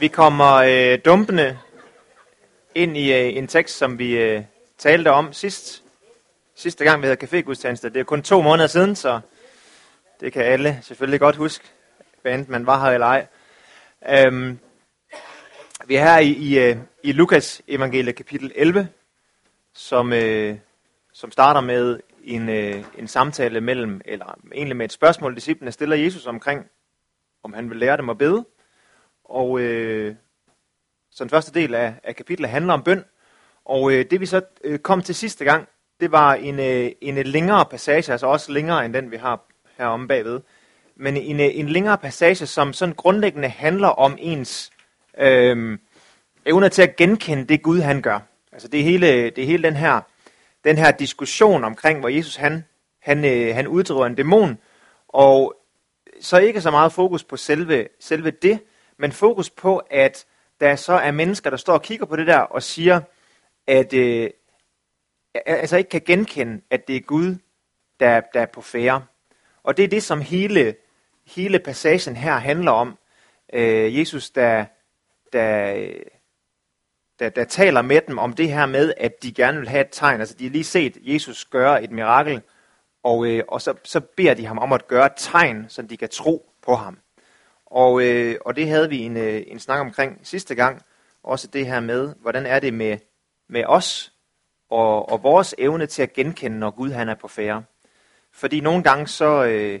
Vi kommer øh, dumpende ind i øh, en tekst, som vi øh, talte om sidst. Sidste gang vi havde cafégudstjeneste. Det er kun to måneder siden, så det kan alle selvfølgelig godt huske, hvad enten man var her eller ej. Øhm, vi er her i, i, øh, i Lukas evangelie kapitel 11, som, øh, som starter med en, øh, en samtale mellem, eller egentlig med et spørgsmål, disciplene stiller Jesus omkring, om han vil lære dem at bede. Og øh, så den første del af, af kapitlet handler om bøn. Og øh, det vi så øh, kom til sidste gang, det var en, øh, en længere passage, altså også længere end den vi har heromme bagved. Men en, øh, en længere passage, som sådan grundlæggende handler om ens øh, evne til at genkende det Gud han gør. Altså det hele, det hele den her den her diskussion omkring, hvor Jesus han, han, øh, han uddriver en dæmon, og så ikke så meget fokus på selve, selve det, men fokus på, at der så er mennesker, der står og kigger på det der og siger, at øh, altså ikke kan genkende, at det er Gud, der, der er på færre. Og det er det, som hele, hele passagen her handler om. Øh, Jesus, der, der, der, der taler med dem om det her med, at de gerne vil have et tegn. Altså, de har lige set Jesus gøre et mirakel, og, øh, og så, så beder de ham om at gøre et tegn, så de kan tro på ham. Og, øh, og det havde vi en, øh, en snak omkring sidste gang. Også det her med, hvordan er det med, med os og, og vores evne til at genkende, når Gud han er på færre. Fordi nogle gange så, øh,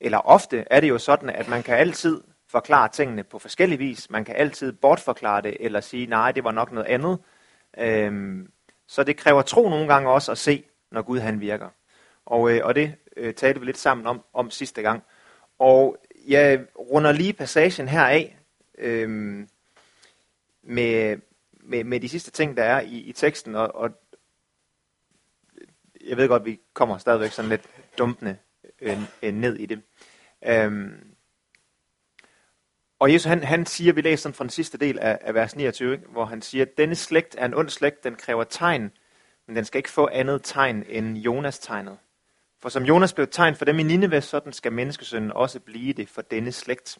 eller ofte er det jo sådan, at man kan altid forklare tingene på forskellig vis. Man kan altid bortforklare det, eller sige, nej, det var nok noget andet. Øhm, så det kræver tro nogle gange også at se, når Gud han virker. Og, øh, og det øh, talte vi lidt sammen om, om sidste gang. Og jeg runder lige passagen her af øhm, med, med, med de sidste ting, der er i, i teksten. Og, og jeg ved godt, vi kommer stadigvæk sådan lidt dumpende øh, øh ned i det. Øhm, og Jesus han, han siger, vi læser sådan fra den sidste del af, af vers 29, ikke? hvor han siger, denne slægt er en ond slægt, den kræver tegn, men den skal ikke få andet tegn end Jonas tegnet. For som Jonas blev tegn for dem i Nineve, sådan skal menneskesønnen også blive det for denne slægt.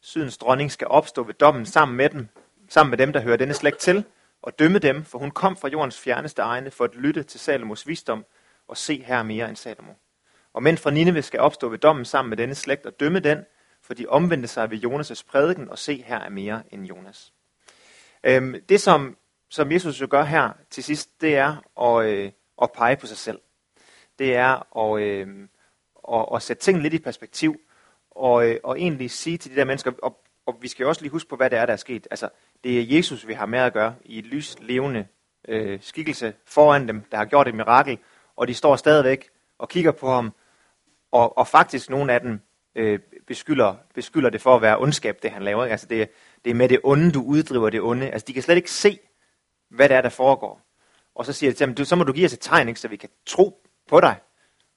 Sydens dronning skal opstå ved dommen sammen med dem, sammen med dem, der hører denne slægt til, og dømme dem, for hun kom fra jordens fjerneste egne for at lytte til Salomos visdom og se her mere end Salomo. Og mænd fra Nineve skal opstå ved dommen sammen med denne slægt og dømme den, for de omvendte sig ved Jonas' prædiken, og se, her er mere end Jonas. Øhm, det, som, som Jesus jo gør her til sidst, det er at, øh, at pege på sig selv. Det er at, øh, at, at sætte ting lidt i perspektiv, og, øh, og egentlig sige til de der mennesker, og, og vi skal jo også lige huske på, hvad det er, der er sket. Altså, det er Jesus, vi har med at gøre i et lys levende øh, skikkelse foran dem, der har gjort et mirakel, og de står stadigvæk og kigger på ham, og, og faktisk nogle af dem øh, beskylder, beskylder det for at være ondskab, det han laver. Ikke? Altså det, det er med det onde, du uddriver det onde. Altså de kan slet ikke se, hvad det er, der foregår. Og så siger de til ham, så må du give os et tegn, ikke, så vi kan tro på dig.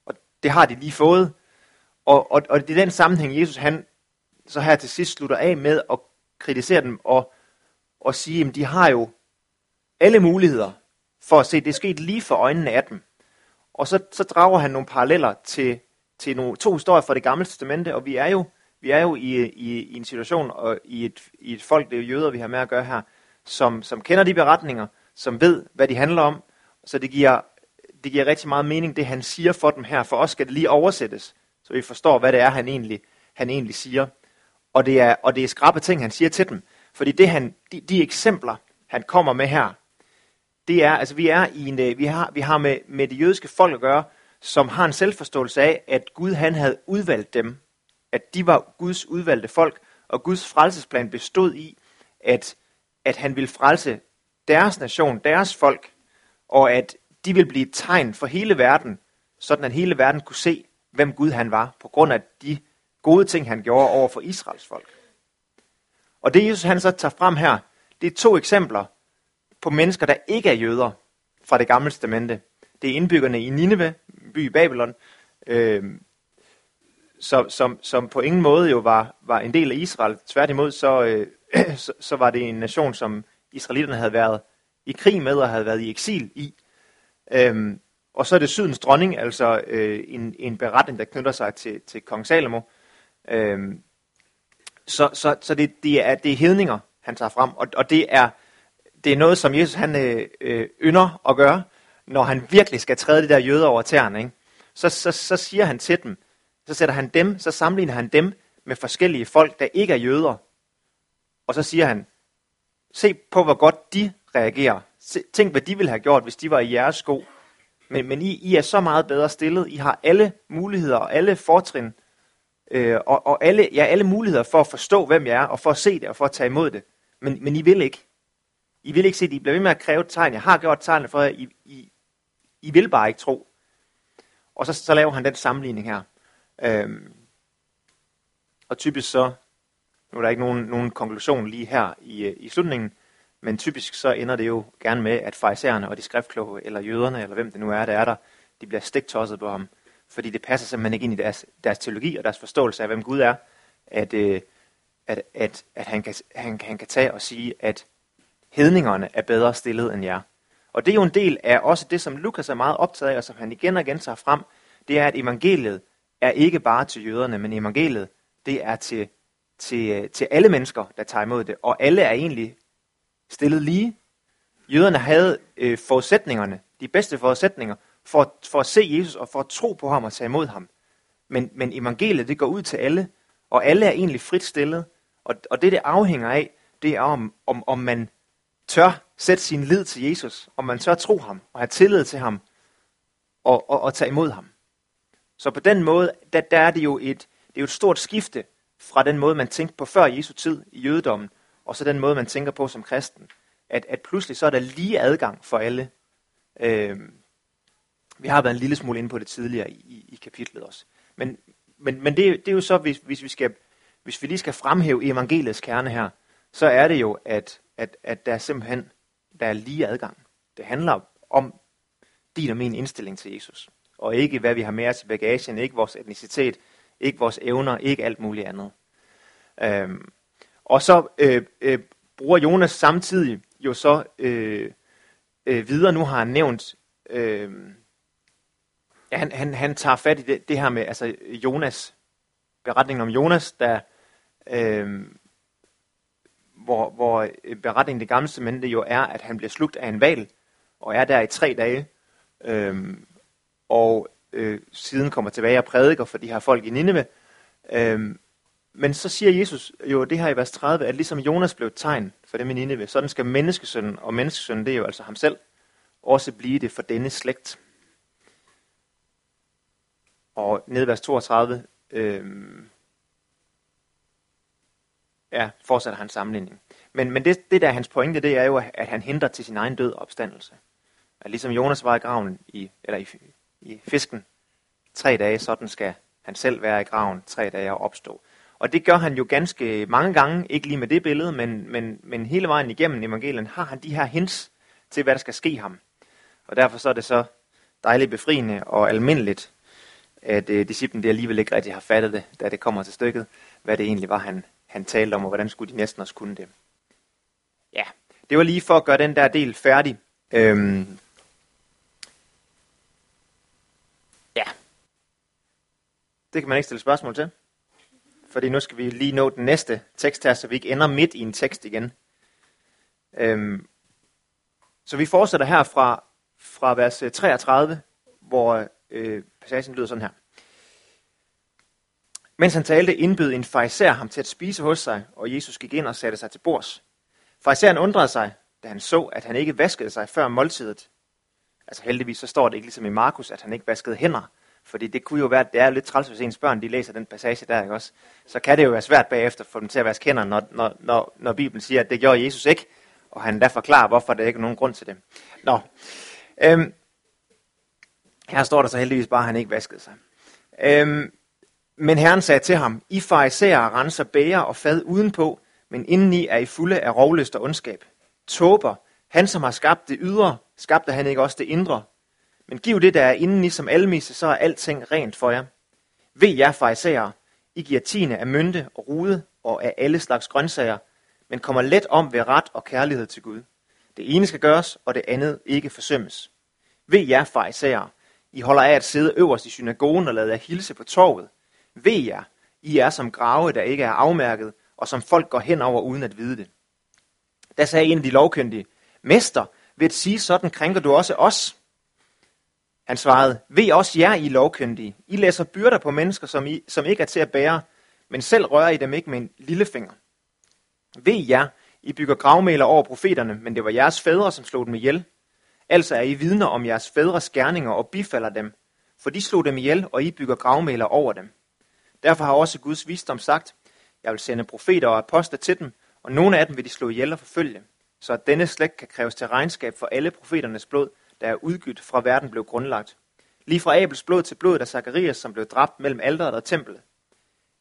Og det har de lige fået. Og, og, og det er den sammenhæng, Jesus han så her til sidst slutter af med at kritisere dem og, og sige, at de har jo alle muligheder for at se, det er sket lige for øjnene af dem. Og så, så drager han nogle paralleller til til nogle, to historier fra det gamle testamente, og vi er jo, vi er jo i, i, i en situation og i et, i et folk, det er jo jøder, vi har med at gøre her, som, som kender de beretninger, som ved, hvad de handler om, så det giver, det giver rigtig meget mening, det han siger for dem her. For os skal det lige oversættes, så vi forstår, hvad det er, han egentlig, han egentlig siger. Og det er, og det er skrappe ting, han siger til dem. Fordi det han, de, de eksempler, han kommer med her, det er, altså vi er i en, øh, vi har, vi har med, med det jødiske folk at gøre, som har en selvforståelse af, at Gud han havde udvalgt dem, at de var Guds udvalgte folk, og Guds frelsesplan bestod i, at, at han ville frelse deres nation, deres folk, og at de ville blive et tegn for hele verden, sådan at hele verden kunne se, hvem Gud han var, på grund af de gode ting, han gjorde over for Israels folk. Og det Jesus han så tager frem her, det er to eksempler på mennesker, der ikke er jøder fra det gamle testamente. Det er indbyggerne i Nineve, by i Babylon, øh, som, som, som på ingen måde jo var, var en del af Israel. Tværtimod så, øh, så, så var det en nation, som israelitterne havde været i krig med og havde været i eksil i. Øhm, og så er det sydens dronning, altså øh, en, en beretning, der knytter sig til, til kong Salomo, Øhm, Så, så, så det, det, er, det er hedninger, han tager frem, og, og det, er, det er noget, som Jesus han øh, øh, ynder at gøre, når han virkelig skal træde de der jøder over tæerne. Ikke? Så, så, så siger han til dem, så sætter han dem, så sammenligner han dem med forskellige folk, der ikke er jøder. Og så siger han, se på, hvor godt de reagerer. Tænk, hvad de ville have gjort, hvis de var i jeres sko. Men, men I, I er så meget bedre stillet. I har alle muligheder og alle fortrin, øh, og, og alle, ja, alle muligheder for at forstå, hvem jeg er, og for at se det, og for at tage imod det. Men, men I vil ikke. I vil ikke se det. I bliver ved med at kræve tegn. Jeg har gjort tegnene for jer. I, I, I vil bare ikke tro. Og så, så laver han den sammenligning her. Øhm, og typisk så, nu er der ikke nogen, nogen konklusion lige her i, øh, i slutningen, men typisk så ender det jo gerne med, at farisæerne og de skriftkloge, eller jøderne, eller hvem det nu er, der er der, de bliver stiktosset på ham, fordi det passer simpelthen ikke ind i deres, deres teologi og deres forståelse af, hvem Gud er, at, øh, at, at, at han, kan, han, han kan tage og sige, at hedningerne er bedre stillet end jer. Og det er jo en del af også det, som Lukas er meget optaget af, og som han igen og igen tager frem, det er, at evangeliet er ikke bare til jøderne, men evangeliet, det er til, til, øh, til alle mennesker, der tager imod det. Og alle er egentlig stillet lige. Jøderne havde øh, forudsætningerne, de bedste forudsætninger, for, for at se Jesus og for at tro på ham og tage imod ham. Men, men evangeliet, det går ud til alle, og alle er egentlig frit stillet. Og, og det, det afhænger af, det er om, om, om man tør sætte sin lid til Jesus, om man tør tro ham og have tillid til ham og, og, og tage imod ham. Så på den måde, der, der er det jo et, det er jo et stort skifte fra den måde, man tænkte på før Jesu tid i jødedommen, og så den måde, man tænker på som kristen. At, at pludselig så er der lige adgang for alle. Øh, vi har været en lille smule inde på det tidligere i, i kapitlet også. Men, men, men det, det er jo så, hvis, hvis, vi skal, hvis vi lige skal fremhæve evangeliets kerne her, så er det jo, at, at, at der simpelthen der er lige adgang. Det handler om din og min indstilling til Jesus. Og ikke hvad vi har med os i bagagen, ikke vores etnicitet, ikke vores evner, ikke alt muligt andet. Øhm, og så øh, øh, bruger Jonas samtidig jo så øh, øh, videre, nu har han nævnt, øh, han, han, han tager fat i det, det her med altså Jonas, beretningen om Jonas, der, øh, hvor, hvor øh, beretningen det gamle testamente jo er, at han bliver slugt af en val, og er der i tre dage, øh, og øh, siden kommer tilbage og prædiker for de her folk i Nineve. Øh, men så siger Jesus jo det her i vers 30, at ligesom Jonas blev et tegn for dem i Nineve, sådan skal menneskesønnen, og menneskesønnen det er jo altså ham selv, også blive det for denne slægt. Og ned i vers 32, øh, ja, fortsætter han sammenligning. Men, men det, det der er hans pointe, det er jo, at han henter til sin egen død og opstandelse. At ligesom Jonas var i graven, i, eller i, i fisken, tre dage, sådan skal han selv være i graven tre dage og opstå. Og det gør han jo ganske mange gange, ikke lige med det billede, men, men, men hele vejen igennem evangelien har han de her hints til, hvad der skal ske ham. Og derfor så er det så dejligt befriende og almindeligt, at øh, disciplen det alligevel ikke rigtig har fattet det, da det kommer til stykket, hvad det egentlig var, han, han talte om, og hvordan skulle de næsten også kunne det. Ja, det var lige for at gøre den der del færdig. Øhm, ja, det kan man ikke stille spørgsmål til fordi nu skal vi lige nå den næste tekst her, så vi ikke ender midt i en tekst igen. Øhm, så vi fortsætter her fra, fra vers øh, 33, hvor øh, passagen lyder sådan her. Mens han talte, indbød en fariser ham til at spise hos sig, og Jesus gik ind og satte sig til bords. Fariseren undrede sig, da han så, at han ikke vaskede sig før måltidet. Altså heldigvis så står det ikke ligesom i Markus, at han ikke vaskede hænder, fordi det kunne jo være, at det er lidt træls, hvis ens børn de læser den passage der, ikke også? Så kan det jo være svært bagefter for dem til at vaske hænder, når, når, når, når Bibelen siger, at det gjorde Jesus ikke, og han der forklarer, hvorfor der ikke er nogen grund til det. Nå, øhm, her står der så heldigvis bare, at han ikke vaskede sig. Øhm, men Herren sagde til ham, I fariserer renser bæger og fad udenpå, men indeni er I fulde af rovlyst og ondskab. Tåber, han som har skabt det ydre, skabte han ikke også det indre, men giv det, der er inden i som almisse, så er alting rent for jer. Ved jer, fejserer, I giver tiende af mynte og rude og af alle slags grøntsager, men kommer let om ved ret og kærlighed til Gud. Det ene skal gøres, og det andet ikke forsømmes. Ved jer, fejserer, I holder af at sidde øverst i synagogen og lade jer hilse på torvet. Ved jer, I er som grave, der ikke er afmærket, og som folk går hen over uden at vide det. Da sagde en af de lovkyndige, Mester, ved at sige sådan krænker du også os. Han svarede, ved også jer, I lovkyndige. I læser byrder på mennesker, som, I, som ikke er til at bære, men selv rører I dem ikke med en lille finger. Ved jer, I bygger gravmæler over profeterne, men det var jeres fædre, som slog dem ihjel. Altså er I vidner om jeres fædres gerninger og bifalder dem, for de slog dem ihjel, og I bygger gravmæler over dem. Derfor har også Guds visdom sagt, jeg vil sende profeter og apostler til dem, og nogle af dem vil de slå ihjel og forfølge, så at denne slægt kan kræves til regnskab for alle profeternes blod, der er udgydt fra verden blev grundlagt. Lige fra Abels blod til blodet af Zakarias, som blev dræbt mellem alderet og templet.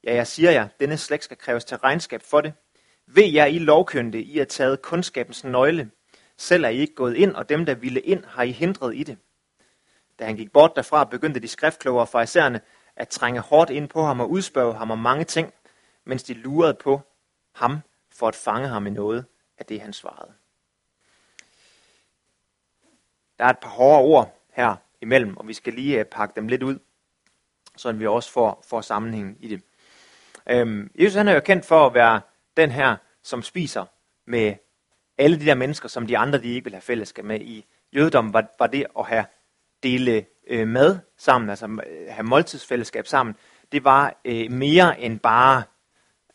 Ja, jeg siger jer, denne slægt skal kræves til regnskab for det. Ved jer, I lovkyndige, I har taget kundskabens nøgle. Selv er I ikke gået ind, og dem, der ville ind, har I hindret i det. Da han gik bort derfra, begyndte de skriftklogere og isærne at trænge hårdt ind på ham og udspørge ham om mange ting, mens de lurede på ham for at fange ham i noget af det, han svarede. Der er et par hårde ord her imellem, og vi skal lige øh, pakke dem lidt ud, så vi også får, får sammenhængen i det. Øhm, Jesus han er jo kendt for at være den her, som spiser med alle de der mennesker, som de andre de ikke vil have fællesskab med. I jødedom var, var det at have dele øh, mad sammen, altså øh, have måltidsfællesskab sammen, det var øh, mere end bare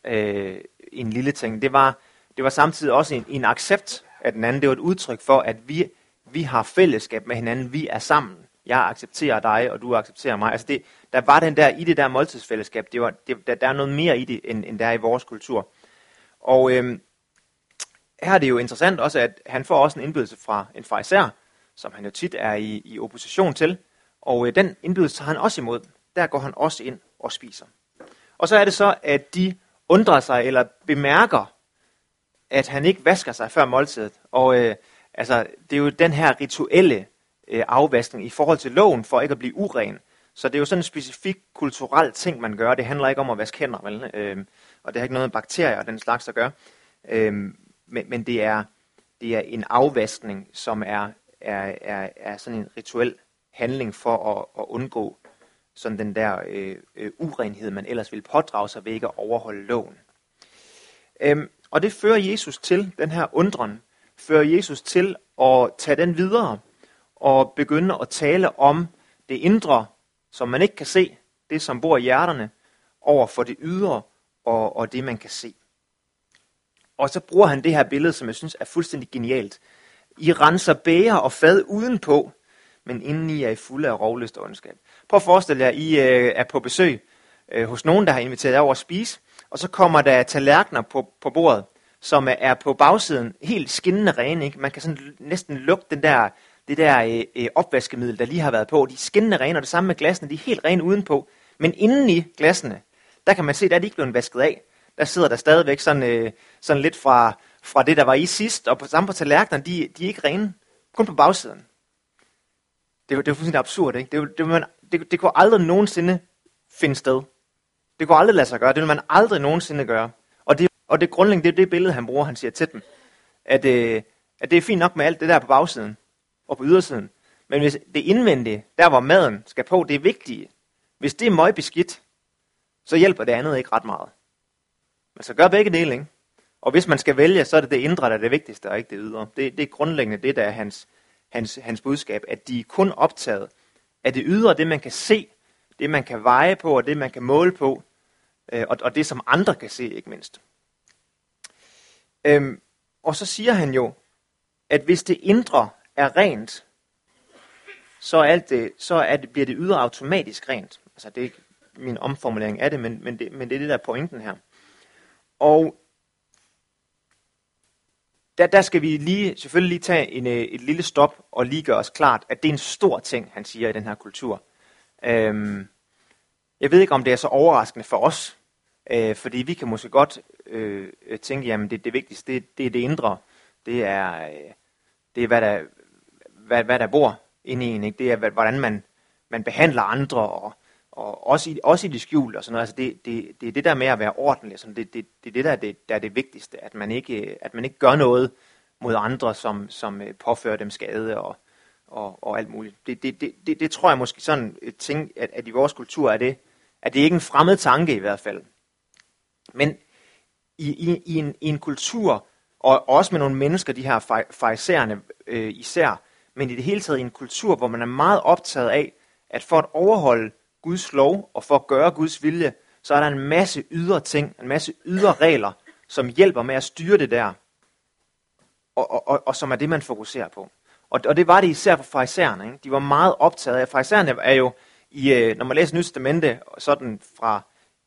øh, en lille ting. Det var, det var samtidig også en, en accept af den anden. Det var et udtryk for, at vi, vi har fællesskab med hinanden. Vi er sammen. Jeg accepterer dig, og du accepterer mig. Altså det, der var den der i det der måltidsfællesskab. Det var, det, der, der er noget mere i det, end, end der er i vores kultur. Og øhm, her er det jo interessant også, at han får også en indbydelse fra en fraiser, som han jo tit er i, i opposition til. Og øh, den indbydelse tager han også imod. Der går han også ind og spiser. Og så er det så, at de undrer sig eller bemærker, at han ikke vasker sig før måltidet. Og øh, altså, det er jo den her rituelle øh, afvaskning i forhold til loven for ikke at blive uren. Så det er jo sådan en specifik kulturel ting, man gør. Det handler ikke om at vaske hænder, vel? Øhm, og det har ikke noget med bakterier og den slags at gøre. Øhm, men, men det er, det er en afvaskning, som er, er, er, er sådan en rituel handling for at, at undgå sådan den der øh, øh, urenhed, man ellers ville pådrage sig ved ikke at overholde loven. Øhm, og det fører Jesus til, den her undren, fører Jesus til at tage den videre og begynde at tale om det indre, som man ikke kan se, det som bor i hjerterne, over for det ydre og, og det man kan se. Og så bruger han det her billede, som jeg synes er fuldstændig genialt. I renser bæger og fad udenpå, men indeni er I fulde af rovlyst og ondskab. Prøv at forestille jer, I øh, er på besøg øh, hos nogen, der har inviteret jer over at spise, og så kommer der tallerkener på, på bordet, som er på bagsiden helt skinnende rene. Ikke? Man kan sådan næsten lugte den der, det der øh, øh, opvaskemiddel, der lige har været på. De er skinnende rene, og det samme med glassene, de er helt rene udenpå. Men inden i glassene, der kan man se, der er de ikke blevet vasket af. Der sidder der stadigvæk sådan, øh, sådan lidt fra, fra det, der var i sidst, og på samme på tallerkenerne, de, de er ikke rene. Kun på bagsiden. Det det er fuldstændig absurd, ikke? Det, det, man, det, det kunne aldrig nogensinde finde sted. Det kunne aldrig lade sig gøre. Det vil man aldrig nogensinde gøre. Og det, grundlæggende, det er det billede, han bruger, han siger til dem. At, øh, at det er fint nok med alt det der på bagsiden og på ydersiden. Men hvis det indvendige, der hvor maden skal på, det er vigtige. Hvis det er møgbeskidt, så hjælper det andet ikke ret meget. Man skal gøre begge dele, ikke? Og hvis man skal vælge, så er det det indre, der er det vigtigste, og ikke det ydre. Det, det er grundlæggende det, der er hans, hans, hans budskab, at de er kun optaget af det ydre, det man kan se, det man kan veje på, og det man kan måle på, øh, og, og det som andre kan se, ikke mindst. Øhm, og så siger han jo, at hvis det indre er rent, så, er alt det, så er det, bliver det ydre automatisk rent. Altså det er ikke min omformulering af det, men, men, det, men det er det, der er pointen her. Og der, der skal vi lige, selvfølgelig lige tage en, øh, et lille stop og lige gøre os klart, at det er en stor ting, han siger i den her kultur. Øhm, jeg ved ikke, om det er så overraskende for os, øh, fordi vi kan måske godt øh, tænke, jamen det, det vigtigste, det, det er det indre. Det er, øh, det er hvad, der, hvad, hvad der bor inde i en. Ikke? Det er, hvordan man, man behandler andre, og, og også, i, også i det skjulte. Og sådan noget. Altså det, det, det er det der med at være ordentlig. Sådan det, det, det er det, der er det, der er det vigtigste. At man, ikke, at man ikke gør noget mod andre, som, som øh, påfører dem skade og, og, og alt muligt. Det, det, det, det, det tror jeg måske sådan et ting, at, at i vores kultur er det, at det ikke en fremmed tanke i hvert fald. Men i, i, i, en, i en kultur, og også med nogle mennesker, de her farisæerne øh, især, men i det hele taget i en kultur, hvor man er meget optaget af, at for at overholde Guds lov og for at gøre Guds vilje, så er der en masse ydre ting, en masse ydre regler, som hjælper med at styre det der, og, og, og, og som er det, man fokuserer på. Og, og det var det især for farisæerne. Ikke? De var meget optaget af, farisæerne er jo, i, øh, når man læser Nyt sådan fra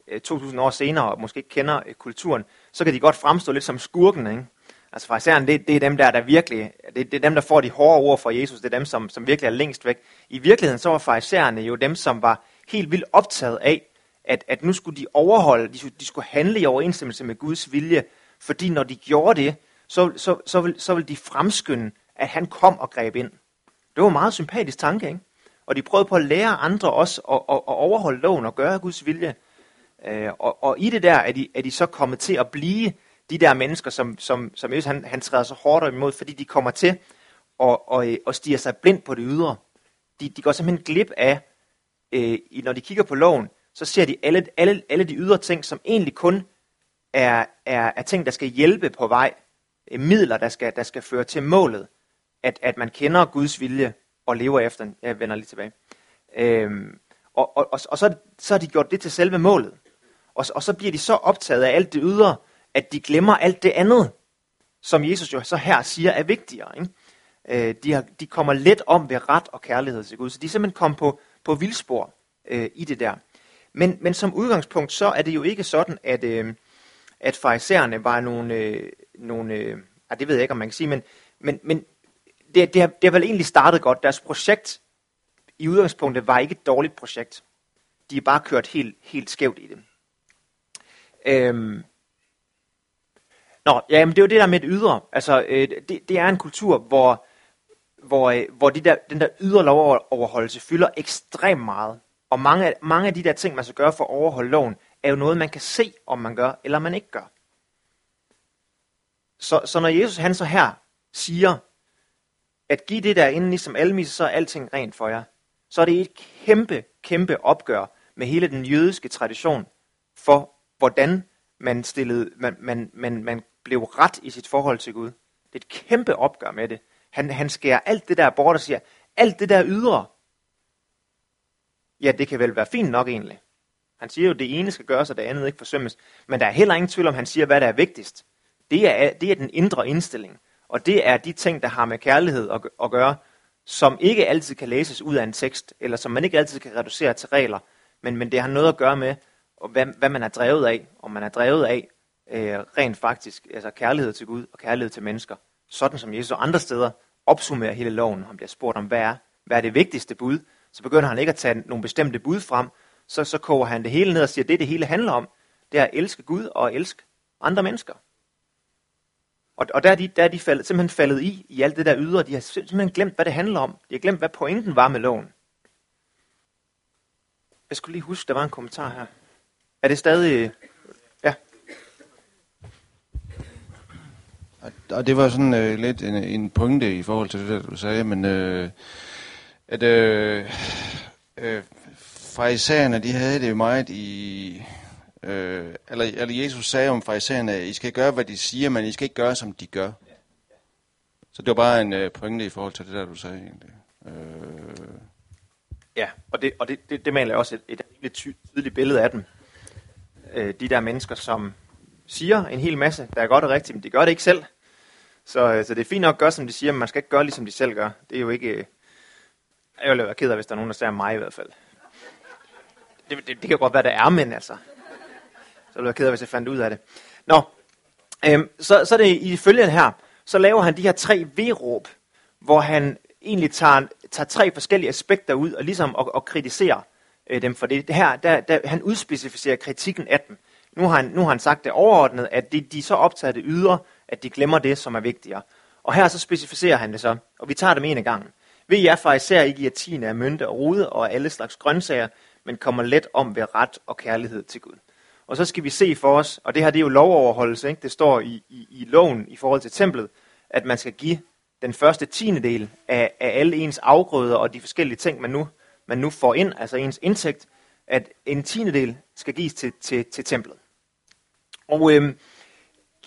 Øh, 2000 år senere, og måske ikke kender øh, kulturen, så kan de godt fremstå lidt som skurken. Ikke? Altså farisæerne, det, det er dem der, der virkelig, det, det er dem, der får de hårde ord fra Jesus, det er dem, som, som virkelig er længst væk. I virkeligheden så var farisæerne jo dem, som var helt vildt optaget af, at, at nu skulle de overholde, de, de skulle handle i overensstemmelse med Guds vilje, fordi når de gjorde det, så, så, så, vil, så vil de fremskynde, at han kom og greb ind. Det var en meget sympatisk tanke, ikke? Og de prøvede på at lære andre også at, at, at overholde loven og gøre Guds vilje. Øh, og, og i det der er de, er de så kommet til at blive de der mennesker, som, som, som Jesus han, han træder så hårdt imod, fordi de kommer til at, og, og stiger sig blind på det ydre. De, de går simpelthen glip af, øh, når de kigger på loven, så ser de alle, alle, alle de ydre ting, som egentlig kun er, er, er ting, der skal hjælpe på vej. Øh, midler, der skal, der skal føre til målet. At, at man kender Guds vilje og lever efter den. Jeg vender lige tilbage. Øhm, og og, og, og så, så har de gjort det til selve målet. Og, og så bliver de så optaget af alt det ydre, at de glemmer alt det andet, som Jesus jo så her siger er vigtigere. Ikke? Øh, de, har, de kommer let om ved ret og kærlighed til Gud. Så de er simpelthen kommet på, på vildspor øh, i det der. Men, men som udgangspunkt, så er det jo ikke sådan, at, øh, at farisæerne var nogle, øh, nogle øh, ah, det ved jeg ikke, om man kan sige, men, men, men det, det, har, det har vel egentlig startet godt. Deres projekt i udgangspunktet var ikke et dårligt projekt. De er bare kørt helt, helt skævt i det. Øhm. Nå, ja, men det er jo det der med det ydre. Altså, øh, det, det er en kultur, hvor, hvor, øh, hvor de der, den der ydre lovoverholdelse fylder ekstremt meget. Og mange, mange af de der ting, man skal gøre for at overholde loven, er jo noget, man kan se, om man gør, eller man ikke gør. Så, så når Jesus han så her siger, at give det der inden ligesom almisse, så er alting rent for jer, så er det et kæmpe, kæmpe opgør med hele den jødiske tradition for, hvordan man, stillede, man, man, man, man blev ret i sit forhold til Gud. Det er et kæmpe opgør med det. Han, han skærer alt det der bort og siger, alt det der ydre, ja, det kan vel være fint nok egentlig. Han siger jo, at det ene skal gøres, og det andet ikke forsømmes. Men der er heller ingen tvivl om, han siger, hvad der er vigtigst. Det er, det er den indre indstilling. Og det er de ting, der har med kærlighed at, at gøre, som ikke altid kan læses ud af en tekst, eller som man ikke altid kan reducere til regler. Men, men det har noget at gøre med, hvad, hvad man er drevet af. Om man er drevet af øh, rent faktisk, altså kærlighed til Gud og kærlighed til mennesker. Sådan som Jesus og andre steder opsummerer hele loven. Han bliver spurgt om, hvad er, hvad er det vigtigste bud? Så begynder han ikke at tage nogle bestemte bud frem, så, så koger han det hele ned og siger, at det det hele handler om, det er at elske Gud og elske andre mennesker. Og, og der er de, der er de faldet, simpelthen faldet i, i alt det der ydre. De har simpelthen glemt, hvad det handler om. De har glemt, hvad pointen var med loven. Jeg skulle lige huske, der var en kommentar her. Er det stadig... Ja. Og det var sådan øh, lidt en, en pointe i forhold til det, der du sagde, men øh, at øh, øh, farisæerne, de havde det jo meget i... Øh, eller, eller Jesus sagde om farisæerne, at I skal gøre, hvad de siger, men I skal ikke gøre, som de gør. Så det var bare en øh, pointe i forhold til det der, du sagde egentlig. Øh. Ja, og det, og det, det, det maler også et, et tydeligt billede af dem. Øh, de der mennesker, som siger en hel masse, der er godt og rigtigt, men de gør det ikke selv. Så, øh, så det er fint nok at gøre, som de siger, men man skal ikke gøre, ligesom de selv gør. Det er jo ikke... Øh, jeg ville være ked af, hvis der er nogen, der ser mig i hvert fald. Det, det, det kan godt være, der er, men altså. Så ville jeg ked af, hvis jeg fandt ud af det. Nå, øhm, så, så er det i følgende her, så laver han de her tre V-råb, hvor han egentlig tager, tager tre forskellige aspekter ud, og ligesom og, og kritiserer øh, dem for det. det her, der, der, han udspecificerer kritikken af dem. Nu har han, nu har han sagt det overordnet, at de, de er så optaget det ydre, at de glemmer det, som er vigtigere. Og her så specificerer han det så, og vi tager dem en af gangen. Ved jer fra især ikke i at tiende af mynte og rude og alle slags grøntsager, men kommer let om ved ret og kærlighed til Gud. Og så skal vi se for os, og det her det er jo lovoverholdelse, ikke? det står i, i, i loven i forhold til templet, at man skal give den første tiende del af, af alle ens afgrøder og de forskellige ting, man nu, man nu får ind, altså ens indtægt, at en tiende del skal gives til, til, til templet. Og øhm,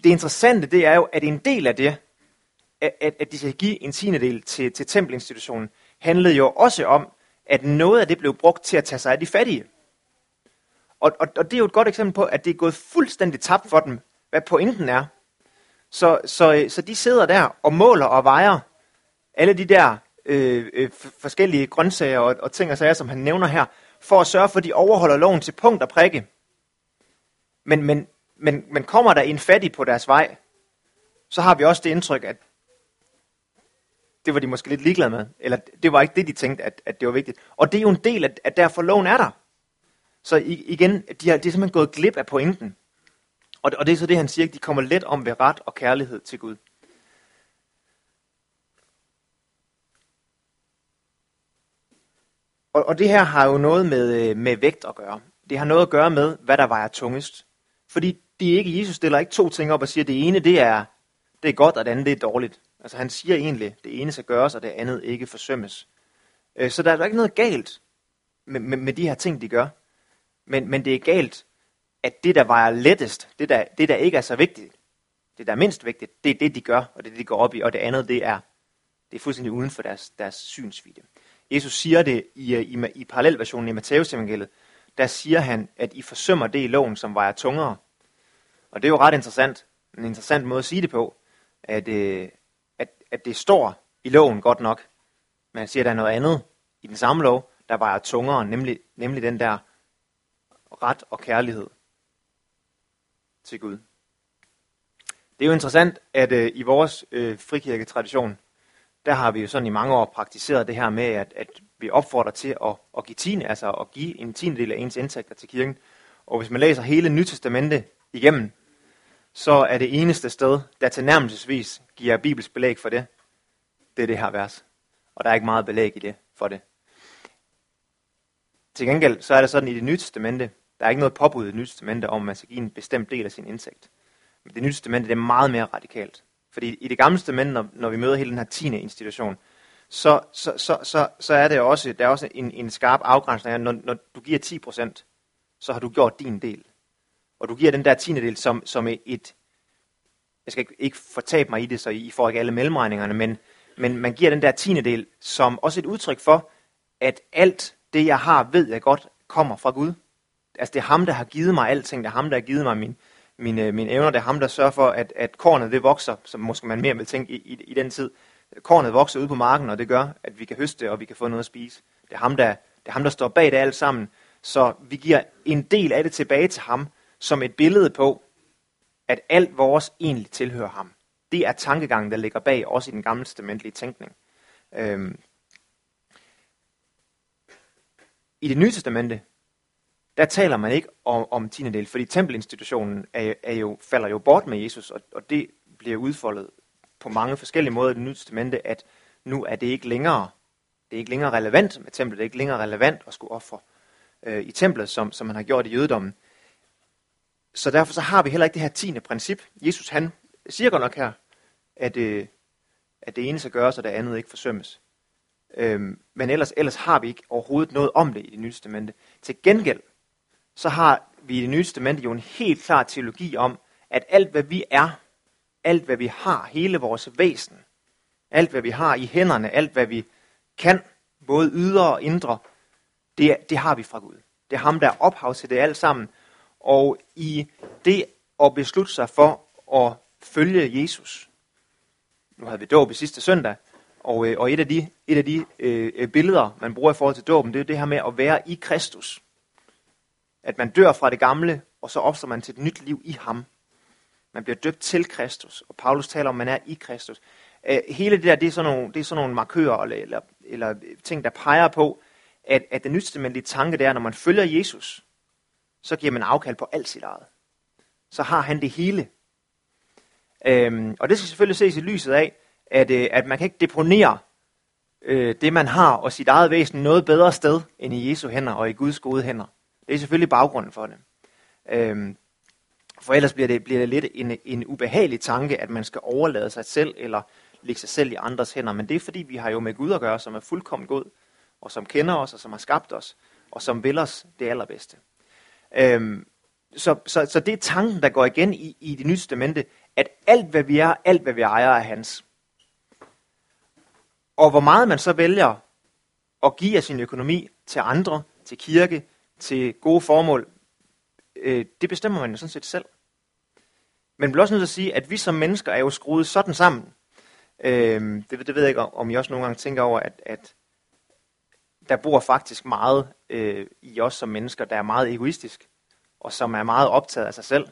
det interessante, det er jo, at en del af det, at, at, at de skal give en tiende del til, til tempelinstitutionen, handlede jo også om, at noget af det blev brugt til at tage sig af de fattige. Og, og, og det er jo et godt eksempel på, at det er gået fuldstændig tabt for dem, hvad pointen er. Så, så, så de sidder der og måler og vejer alle de der øh, øh, forskellige grøntsager og, og ting og sager, som han nævner her, for at sørge for, at de overholder loven til punkt og prikke. Men, men, men, men kommer der en fattig på deres vej, så har vi også det indtryk, at det var de måske lidt ligeglade med. Eller det var ikke det, de tænkte, at, at det var vigtigt. Og det er jo en del af, at derfor loven er der. Så igen, de har, de er simpelthen gået glip af pointen. Og, og det er så det, han siger, at de kommer let om ved ret og kærlighed til Gud. Og, og det her har jo noget med, øh, med vægt at gøre. Det har noget at gøre med, hvad der vejer tungest. Fordi de ikke, Jesus stiller ikke to ting op og siger, at det ene det er, det er godt, og det andet det er dårligt. Altså han siger egentlig, at det ene skal gøres, og det andet ikke forsømmes. Øh, så der er ikke noget galt med, med, med de her ting, de gør. Men, men det er galt, at det, der vejer lettest, det der, det, der ikke er så vigtigt, det, der er mindst vigtigt, det er det, de gør, og det er det, de går op i, og det andet, det er, det er fuldstændig uden for deres, deres synsvidde. Jesus siger det i, øh, i, i parallelversionen i Matteus evangeliet, der siger han, at I forsømmer det i loven, som vejer tungere. Og det er jo ret interessant, en interessant måde at sige det på, at, øh, at, at det står i loven godt nok, men han siger, at der er noget andet i den samme lov, der vejer tungere, nemlig, nemlig den der ret og kærlighed til Gud. Det er jo interessant, at øh, i vores øh, frikirketradition, der har vi jo sådan i mange år praktiseret det her med, at, at vi opfordrer til at, at give tiende, altså at give en tiendedel af ens indtægter til kirken. Og hvis man læser hele Nytestamentet igennem, så er det eneste sted, der tilnærmelsesvis giver Bibels belæg for det, det er det her vers. Og der er ikke meget belæg i det for det. Til gengæld så er det sådan i det nye testamente, der er ikke noget påbud i det nye testamente om, at man skal give en bestemt del af sin indtægt. Men det nye testamente det er meget mere radikalt. Fordi i det gamle testament, når, når vi møder hele den her tiende institution, så, så, så, så, så er det også, der er også en, en skarp afgrænsning af, når, når du giver 10%, så har du gjort din del. Og du giver den der tiende del som, som et, jeg skal ikke, ikke fortabe mig i det, så I får ikke alle mellemregningerne, men, men man giver den der tiende del som også et udtryk for, at alt det, jeg har, ved jeg godt, kommer fra Gud. Altså det er ham, der har givet mig alting, det er ham, der har givet mig min, mine, øh, mine evner. Det er ham, der sørger for, at, at kornet det vokser, som måske man mere vil tænke i, i, i den tid. Kornet vokser ude på marken, og det gør, at vi kan høste, og vi kan få noget at spise. Det er ham, der, det er ham, der står bag det alt sammen. Så vi giver en del af det tilbage til ham, som et billede på, at alt vores egentlig tilhører ham. Det er tankegangen, der ligger bag, også i den gamle testamentlige tænkning. Øhm. I det nye testamente, der taler man ikke om, om tiendedel, fordi tempelinstitutionen er, er jo, falder jo bort med Jesus, og, og det bliver udfoldet på mange forskellige måder i det nye testamente, at nu er det ikke længere, det er ikke længere relevant med templet, det er ikke længere relevant at skulle ofre øh, i templet, som, som man har gjort i jødedommen. Så derfor så har vi heller ikke det her tiende princip. Jesus han siger godt nok her, at, øh, at det ene skal gøres, og det andet ikke forsømmes. Øhm, men ellers, ellers har vi ikke overhovedet noget om det i det nye testamente. Til gengæld, så har vi i det nye testamente jo en helt klar teologi om, at alt hvad vi er, alt hvad vi har, hele vores væsen, alt hvad vi har i hænderne, alt hvad vi kan, både ydre og indre, det, det har vi fra Gud. Det er ham, der er ophav til det alt sammen. Og i det at beslutte sig for at følge Jesus, nu havde vi dåb i sidste søndag, og, øh, og et af de, et af de øh, øh, billeder, man bruger i forhold til dåben, det er det her med at være i Kristus. At man dør fra det gamle, og så opstår man til et nyt liv i ham. Man bliver døbt til Kristus, og Paulus taler om, at man er i Kristus. Øh, hele det der, det er sådan nogle, det er sådan nogle markører, eller, eller, eller ting, der peger på, at, at den nytestamentlige tanke, det er, når man følger Jesus, så giver man afkald på alt sit eget. Så har han det hele. Øhm, og det skal selvfølgelig ses i lyset af, at, øh, at man kan ikke deponere øh, det, man har og sit eget væsen noget bedre sted end i Jesu hænder og i Guds gode hænder. Det er selvfølgelig baggrunden for det. Øhm, for ellers bliver det, bliver det lidt en, en ubehagelig tanke, at man skal overlade sig selv eller lægge sig selv i andres hænder. Men det er fordi, vi har jo med Gud at gøre, som er fuldkommen god, og som kender os, og som har skabt os, og som vil os det allerbedste. Øhm, så, så, så det er tanken, der går igen i, i det nye testamente, alt hvad vi er, alt hvad vi ejer er hans. Og hvor meget man så vælger at give af sin økonomi til andre, til kirke, til gode formål, øh, det bestemmer man jo sådan set selv. Men bliver også nødt til at sige, at vi som mennesker er jo skruet sådan sammen. Øh, det, det ved jeg ikke, om I også nogle gange tænker over, at, at der bor faktisk meget øh, i os som mennesker, der er meget egoistisk, og som er meget optaget af sig selv.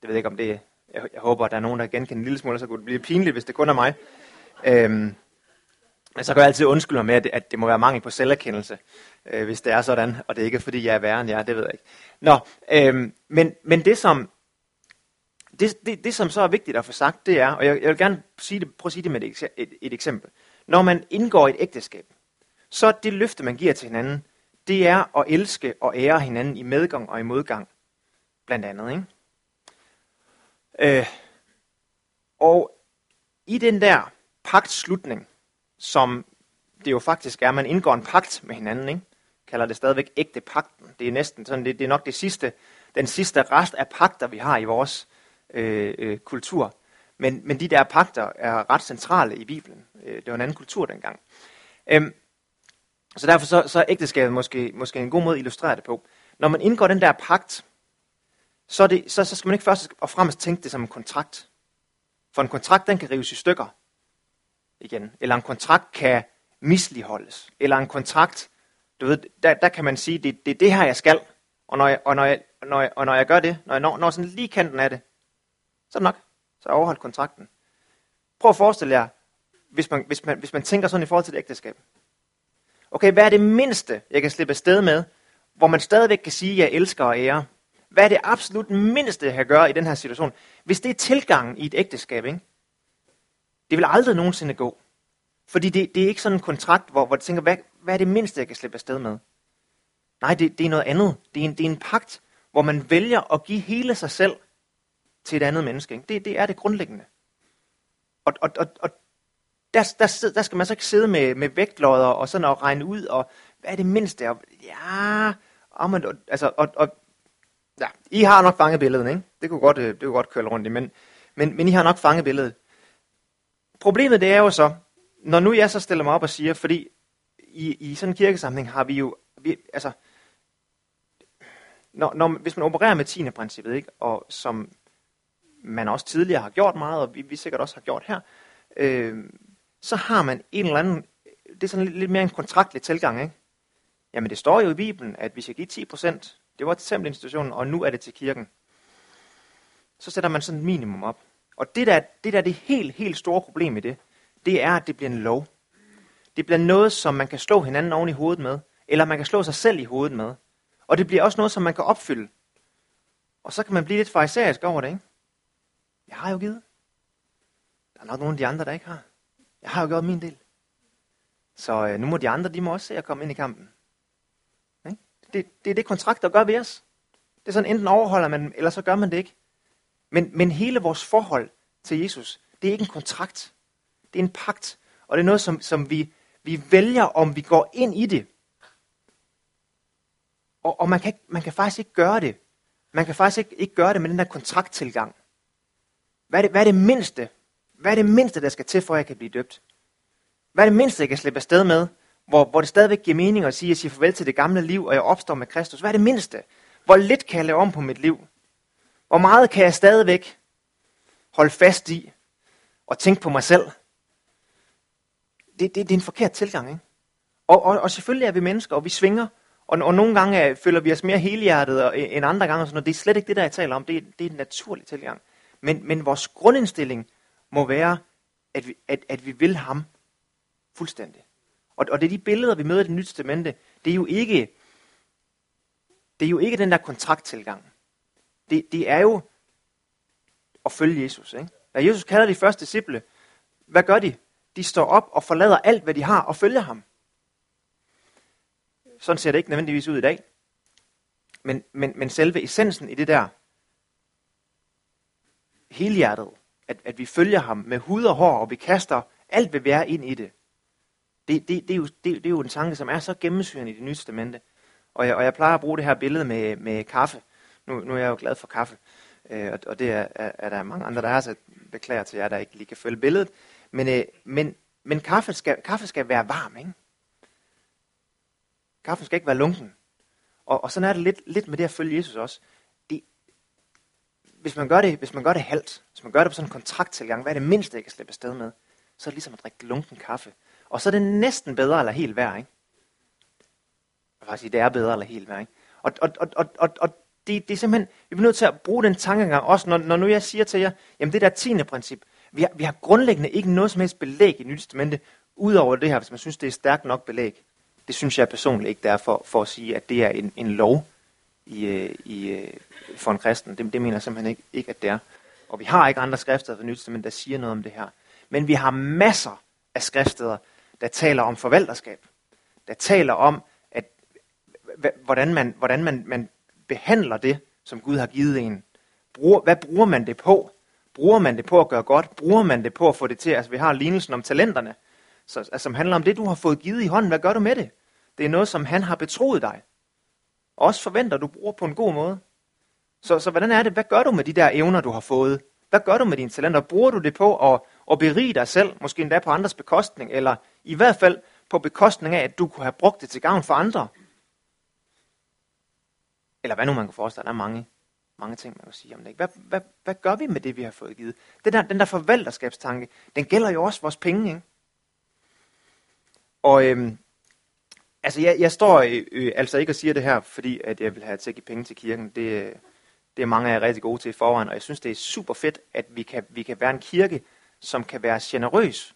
Det ved jeg ikke, om det er, jeg, jeg håber, at der er nogen, der genkender en lille smule, så kunne det blive pinligt, hvis det kun er mig. Øh, så kan jeg altid undskylde mig med, at det, at det må være mangel på selverkendelse, øh, hvis det er sådan, og det er ikke fordi, jeg er værre end jeg det ved jeg ikke. Nå, øh, men, men det som, det, det, det som så er vigtigt at få sagt, det er, og jeg, jeg vil gerne sige det, prøve at sige det med et, et, et eksempel. Når man indgår et ægteskab, så det løfte, man giver til hinanden, det er at elske og ære hinanden i medgang og i modgang, blandt andet. Ikke? Øh, og i den der pagtslutning, som det jo faktisk er, man indgår en pagt med hinanden, ikke? kalder det stadigvæk ægte pagten. Det er næsten sådan, det, det er nok det sidste, den sidste rest af pagter, vi har i vores øh, øh, kultur. Men, men de der pagter er ret centrale i Bibelen. Øh, det var en anden kultur dengang. Øhm, så derfor så, så er ægteskabet måske, måske en god måde at illustrere det på. Når man indgår den der pagt, så, det, så, så skal man ikke først og fremmest tænke det som en kontrakt. For en kontrakt, den kan rives i stykker igen. Eller en kontrakt kan misligeholdes. Eller en kontrakt, du ved, der, der kan man sige, det, det er det her, jeg skal. Og når jeg, og når jeg, når jeg, og når jeg gør det, når jeg når, når sådan lige kanten af det, så er det nok. Så er jeg overholdt kontrakten. Prøv at forestille jer, hvis man, hvis, man, hvis man tænker sådan i forhold til et ægteskab. Okay, hvad er det mindste, jeg kan slippe afsted med, hvor man stadigvæk kan sige, at jeg elsker og ærer? Hvad er det absolut mindste, jeg kan gøre i den her situation? Hvis det er tilgangen i et ægteskab, ikke? Det vil aldrig nogensinde gå. Fordi det, det er ikke sådan en kontrakt, hvor, hvor du tænker, hvad, hvad er det mindste, jeg kan slippe afsted med? Nej, det, det er noget andet. Det er, en, det er en pagt, hvor man vælger at give hele sig selv til et andet menneske. Ikke? Det, det er det grundlæggende. Og, og, og, og der, der, der skal man så ikke sidde med, med vægtlodder og sådan og regne ud, og hvad er det mindste? Og, ja, ah, og, man, altså, og, og, ja, I har nok fanget billedet, ikke? Det kunne godt, øh, det kunne godt køre rundt i, men, men, men I har nok fanget billedet. Problemet det er jo så, når nu jeg så stiller mig op og siger, fordi i, i sådan en kirkesamling har vi jo, vi, altså, når, når, hvis man opererer med tiende princippet, ikke, og som man også tidligere har gjort meget, og vi, vi sikkert også har gjort her, øh, så har man en eller anden, det er sådan lidt, lidt mere en kontraktlig tilgang, ikke? Jamen det står jo i Bibelen, at vi skal give 10%, det var til templinstitutionen, og nu er det til kirken. Så sætter man sådan et minimum op. Og det der, det der er det helt, helt store problem i det, det er, at det bliver en lov. Det bliver noget, som man kan slå hinanden oven i hovedet med, eller man kan slå sig selv i hovedet med. Og det bliver også noget, som man kan opfylde. Og så kan man blive lidt farisæisk over det, ikke? Jeg har jo givet. Der er nok nogle af de andre, der ikke har. Jeg har jo gjort min del. Så øh, nu må de andre, de må også se at komme ind i kampen. Ikke? Det, det er det kontrakt, der gør ved os. Det er sådan, enten overholder man eller så gør man det ikke. Men, men hele vores forhold til Jesus, det er ikke en kontrakt. Det er en pagt. Og det er noget, som, som vi, vi vælger, om vi går ind i det. Og, og man, kan, man kan faktisk ikke gøre det. Man kan faktisk ikke, ikke gøre det med den der kontrakttilgang. Hvad er, det, hvad er det mindste? Hvad er det mindste, der skal til, for at jeg kan blive døbt? Hvad er det mindste, jeg kan slippe afsted med, hvor, hvor det stadigvæk giver mening at sige, at jeg siger farvel til det gamle liv, og jeg opstår med Kristus? Hvad er det mindste? Hvor lidt kan jeg lave om på mit liv? Hvor meget kan jeg stadigvæk holde fast i og tænke på mig selv? Det, det, det er en forkert tilgang, ikke? Og, og, og selvfølgelig er vi mennesker, og vi svinger, og, og nogle gange er, føler vi os mere helhjertet end andre gange. Og sådan noget. Det er slet ikke det, der jeg taler om. Det, er, det er en naturlig tilgang. Men, men vores grundindstilling må være, at vi, at, at vi vil ham fuldstændig. Og, og det er de billeder, vi møder i det nye testamente. Det er jo ikke, det er jo ikke den der kontrakttilgang det, det er jo at følge Jesus. Ikke? Da Jesus kalder de første disciple, hvad gør de? De står op og forlader alt, hvad de har, og følger ham. Sådan ser det ikke nødvendigvis ud i dag. Men, men, men selve essensen i det der, helhjertet, at, at vi følger ham med hud og hår, og vi kaster alt, hvad vi er ind i det. Det, det, det, er, jo, det, det er jo en tanke, som er så gennemsyrende i det nye testamente. Og jeg, og jeg plejer at bruge det her billede med, med kaffe. Nu, nu er jeg jo glad for kaffe. Øh, og, og det er, er, er der mange andre, der er, så beklager til jer, der ikke lige kan følge billedet. Men, øh, men, men kaffe, skal, kaffe skal være varm, ikke? Kaffen skal ikke være lunken. Og, og sådan er det lidt, lidt med det at følge Jesus også. Det, hvis, man gør det, hvis man gør det halvt, hvis man gør det på sådan en kontrakttilgang, hvad er det mindste, jeg kan slippe afsted med? Så er det ligesom at drikke lunken kaffe. Og så er det næsten bedre eller helt værd, ikke? Jeg vil sige, det er bedre eller helt værd, ikke? Og, og, og, og, og, og det, det er simpelthen, vi bliver nødt til at bruge den tankegang, også når, når nu jeg siger til jer, jamen det der tiende princip, vi har, vi har grundlæggende ikke noget som helst belæg i Nyt Testamente, udover det her, hvis man synes, det er stærkt nok belæg. Det synes jeg personligt ikke, der er for, for at sige, at det er en, en lov i, øh, i, øh, for en kristen. Det, det mener jeg simpelthen ikke, ikke, at det er. Og vi har ikke andre skriftsteder fra Nyt Testament, der siger noget om det her. Men vi har masser af skriftsteder, der taler om forvalterskab. Der taler om, at hvordan man, hvordan man, man behandler det, som Gud har givet en. Bruger, hvad bruger man det på? Bruger man det på at gøre godt? Bruger man det på at få det til? Altså vi har lignelsen om talenterne, så, altså, som handler om det, du har fået givet i hånden. Hvad gør du med det? Det er noget, som han har betroet dig. Og også forventer, du bruger på en god måde. Så, så hvordan er det? Hvad gør du med de der evner, du har fået? Hvad gør du med dine talenter? Bruger du det på at, at berige dig selv, måske endda på andres bekostning, eller i hvert fald på bekostning af, at du kunne have brugt det til gavn for andre? Eller hvad nu man kan forestille der er mange, mange ting, man kan sige om det. Hvad, hvad, hvad gør vi med det, vi har fået givet? Den der, den der forvalterskabstanke, den gælder jo også vores penge, ikke? Og øhm, altså, jeg, jeg står øh, øh, altså ikke og siger det her, fordi at jeg vil have til at give penge til kirken. Det, det er mange af jer rigtig gode til i forvejen, og jeg synes, det er super fedt, at vi kan, vi kan være en kirke, som kan være generøs.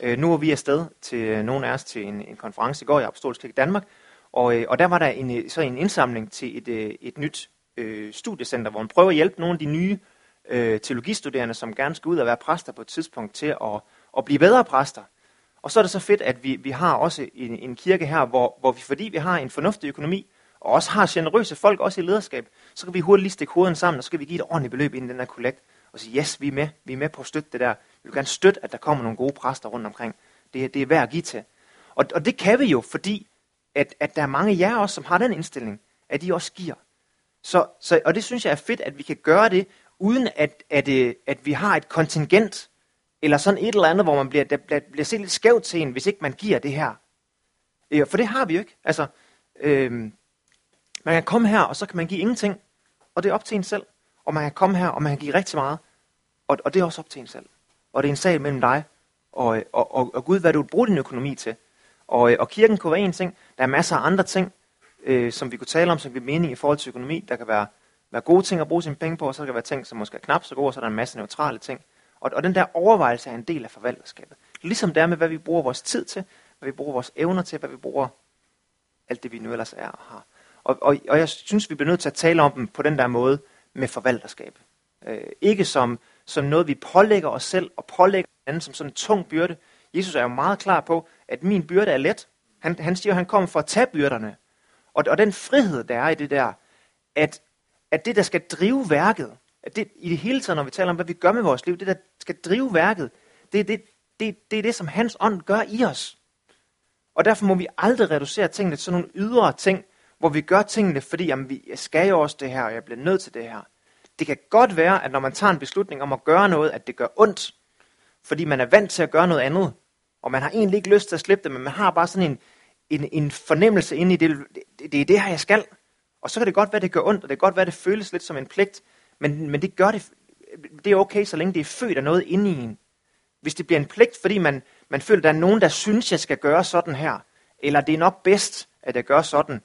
Øh, nu er vi afsted til øh, nogle af os til en, en konference i går i Apostolisk Kirke Danmark, og, øh, og der var der en, øh, så en indsamling til et, øh, et nyt øh, studiecenter, hvor man prøver at hjælpe nogle af de nye øh, teologistuderende, som gerne skal ud og være præster på et tidspunkt, til at, at blive bedre præster. Og så er det så fedt, at vi, vi har også en, en kirke her, hvor, hvor vi, fordi vi har en fornuftig økonomi, og også har generøse folk, også i lederskab, så kan vi hurtigt lige stikke hovedet sammen, og så kan vi give et ordentligt beløb ind i den her kollekt, og sige, yes, vi er med, vi er med på at støtte det der. Vi vil gerne støtte, at der kommer nogle gode præster rundt omkring. Det, det er værd at give til. Og, og det kan vi jo, fordi at, at der er mange af jer også, som har den indstilling, at I også giver. Så, så, og det synes jeg er fedt, at vi kan gøre det, uden at, at, at, at vi har et kontingent, eller sådan et eller andet, hvor man bliver, der bliver, bliver set lidt skævt til en, hvis ikke man giver det her. Øh, for det har vi jo ikke. Altså, øh, man kan komme her, og så kan man give ingenting, og det er op til en selv. Og man kan komme her, og man kan give rigtig meget, og, og det er også op til en selv. Og det er en sag mellem dig og, øh, og, og, og Gud, hvad du vil bruge din økonomi til. Og, øh, og kirken kunne være en ting. Der er masser af andre ting, øh, som vi kunne tale om, som vi mening i forhold til økonomi. Der kan være, være gode ting at bruge sine penge på, og så kan der være ting, som måske er knap så gode, og så er der en masse neutrale ting. Og, og den der overvejelse er en del af forvalterskabet. Ligesom det er med, hvad vi bruger vores tid til, hvad vi bruger vores evner til, hvad vi bruger alt det, vi nu ellers er og har. Og, og, og jeg synes, vi bliver nødt til at tale om dem på den der måde med forvalterskab. Øh, ikke som, som noget, vi pålægger os selv og pålægger anden som sådan en tung byrde. Jesus er jo meget klar på, at min byrde er let. Han, han siger, at han kommer for at tage byrderne. Og, og den frihed, der er i det der, at, at det, der skal drive værket, at det, i det hele taget, når vi taler om, hvad vi gør med vores liv, det, der skal drive værket, det er det, det, det, er det som hans ånd gør i os. Og derfor må vi aldrig reducere tingene til sådan nogle ydre ting, hvor vi gør tingene, fordi jamen, vi, jeg skal jo også det her, og jeg bliver nødt til det her. Det kan godt være, at når man tager en beslutning om at gøre noget, at det gør ondt, fordi man er vant til at gøre noget andet, og man har egentlig ikke lyst til at slippe det, men man har bare sådan en, en, en fornemmelse inde i det, det, det er det her, jeg skal. Og så kan det godt være, det gør ondt, og det kan godt være, det føles lidt som en pligt, men, men det gør det, det er okay, så længe det er født af noget inde i en. Hvis det bliver en pligt, fordi man, man føler, at der er nogen, der synes, jeg skal gøre sådan her, eller det er nok bedst, at jeg gør sådan